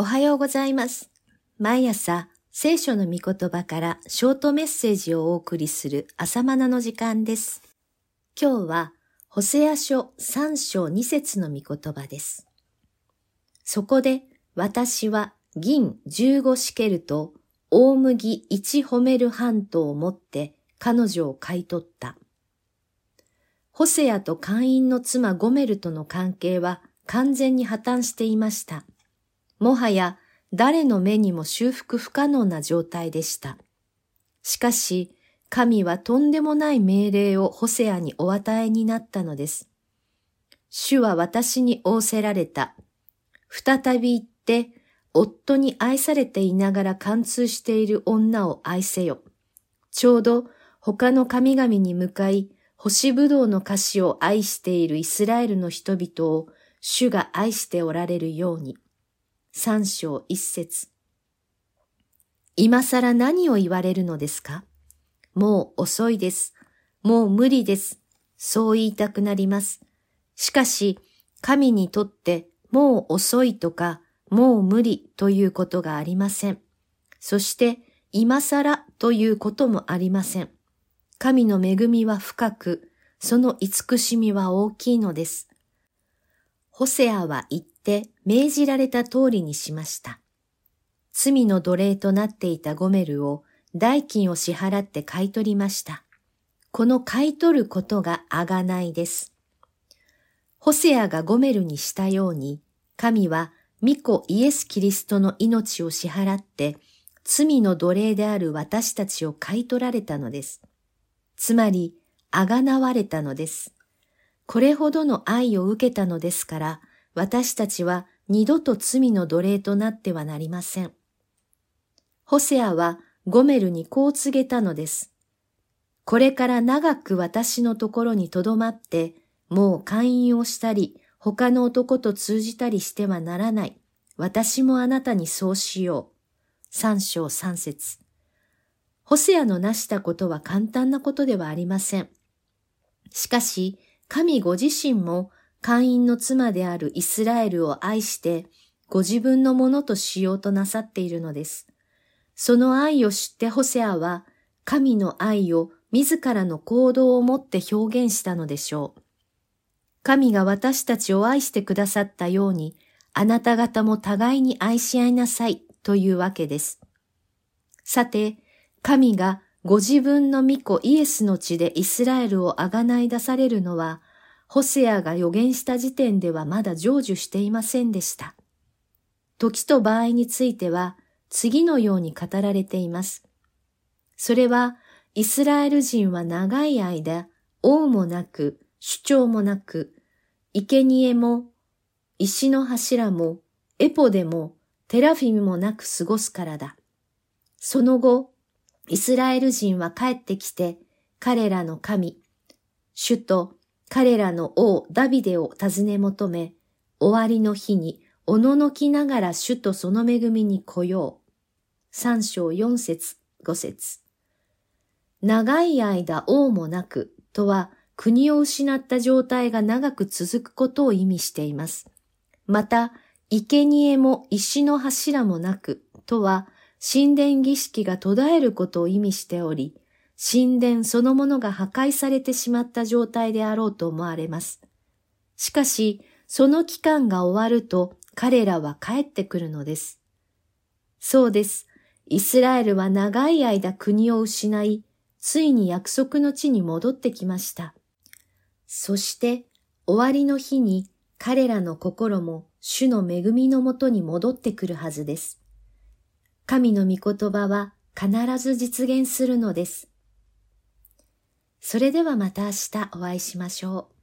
おはようございます。毎朝、聖書の御言葉からショートメッセージをお送りする朝マナの時間です。今日は、ホセア書3章2節の御言葉です。そこで、私は銀15シケルと大麦1ホメル半島を持って彼女を買い取った。ホセアと会員の妻ゴメルとの関係は完全に破綻していました。もはや誰の目にも修復不可能な状態でした。しかし、神はとんでもない命令をホセアにお与えになったのです。主は私に仰せられた。再び言って、夫に愛されていながら貫通している女を愛せよ。ちょうど他の神々に向かい、干しぶどうの菓子を愛しているイスラエルの人々を主が愛しておられるように。三章一節。今更何を言われるのですか？もう遅いです。もう無理です。そう言いたくなります。しかし、神にとってもう遅いとか、もう無理ということがありません。そして、今更ということもありません。神の恵みは深く、その慈しみは大きいのです。ホセアは言って命じられた通りにしました。罪の奴隷となっていたゴメルを代金を支払って買い取りました。この買い取ることが贖いです。ホセアがゴメルにしたように、神は御子イエス・キリストの命を支払って、罪の奴隷である私たちを買い取られたのです。つまり、贖われたのです。これほどの愛を受けたのですから、私たちは二度と罪の奴隷となってはなりません。ホセアはゴメルにこう告げたのです。これから長く私のところに留まって、もう会員をしたり、他の男と通じたりしてはならない。私もあなたにそうしよう。三章三節。ホセアの成したことは簡単なことではありません。しかし、神ご自身も会員の妻であるイスラエルを愛して、ご自分のものとしようとなさっているのです。その愛を知ってホセアは、神の愛を自らの行動をもって表現したのでしょう。神が私たちを愛してくださったように、あなた方も互いに愛し合いなさいというわけです。さて、神がご自分の御子イエスの地でイスラエルをあがない出されるのは、ホセアが予言した時点ではまだ成就していませんでした。時と場合については、次のように語られています。それは、イスラエル人は長い間、王もなく、主張もなく、生贄も、石の柱も、エポでも、テラフィムもなく過ごすからだ。その後、イスラエル人は帰ってきて、彼らの神、主と彼らの王ダビデを尋ね求め、終わりの日におののきながら主とその恵みに来よう。三章四節五節長い間王もなくとは国を失った状態が長く続くことを意味しています。また、生贄も石の柱もなくとは神殿儀式が途絶えることを意味しており、神殿そのものが破壊されてしまった状態であろうと思われます。しかし、その期間が終わると彼らは帰ってくるのです。そうです。イスラエルは長い間国を失い、ついに約束の地に戻ってきました。そして、終わりの日に彼らの心も主の恵みのもとに戻ってくるはずです。神の御言葉は必ず実現するのです。それではまた明日お会いしましょう。